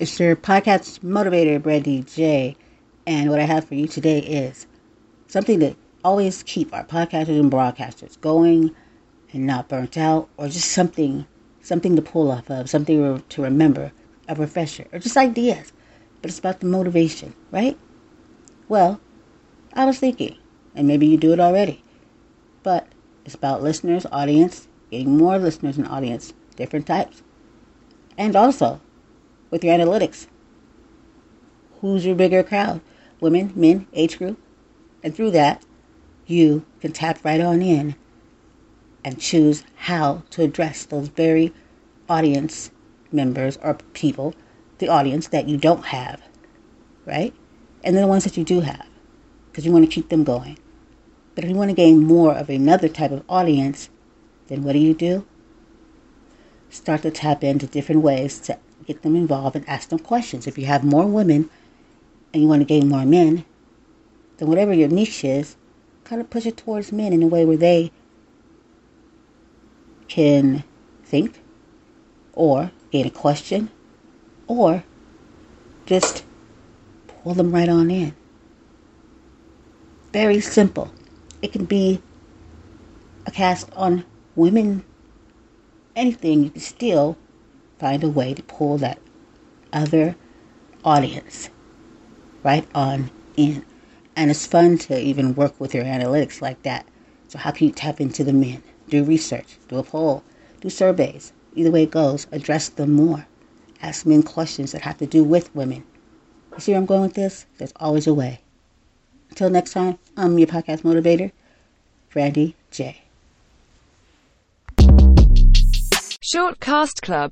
It's your podcast motivator, Brandy J. And what I have for you today is something to always keep our podcasters and broadcasters going and not burnt out, or just something something to pull off of, something to remember, a refresher, or just ideas. But it's about the motivation, right? Well, I was thinking, and maybe you do it already, but it's about listeners, audience, getting more listeners and audience, different types. And also with your analytics. Who's your bigger crowd? Women, men, age group? And through that, you can tap right on in and choose how to address those very audience members or people, the audience that you don't have, right? And then the ones that you do have, because you want to keep them going. But if you want to gain more of another type of audience, then what do you do? Start to tap into different ways to get them involved and ask them questions. If you have more women and you want to gain more men, then whatever your niche is, kind of push it towards men in a way where they can think or gain a question or just pull them right on in. Very simple. It can be a cast on women, anything, you can still find a way to pull that other audience right on in. And it's fun to even work with your analytics like that. So, how can you tap into the men? Do research, do a poll, do surveys. Either way it goes, address them more. Ask men questions that have to do with women. You see where I'm going with this? There's always a way. Until next time, I'm your podcast motivator, Brandy J. Shortcast Club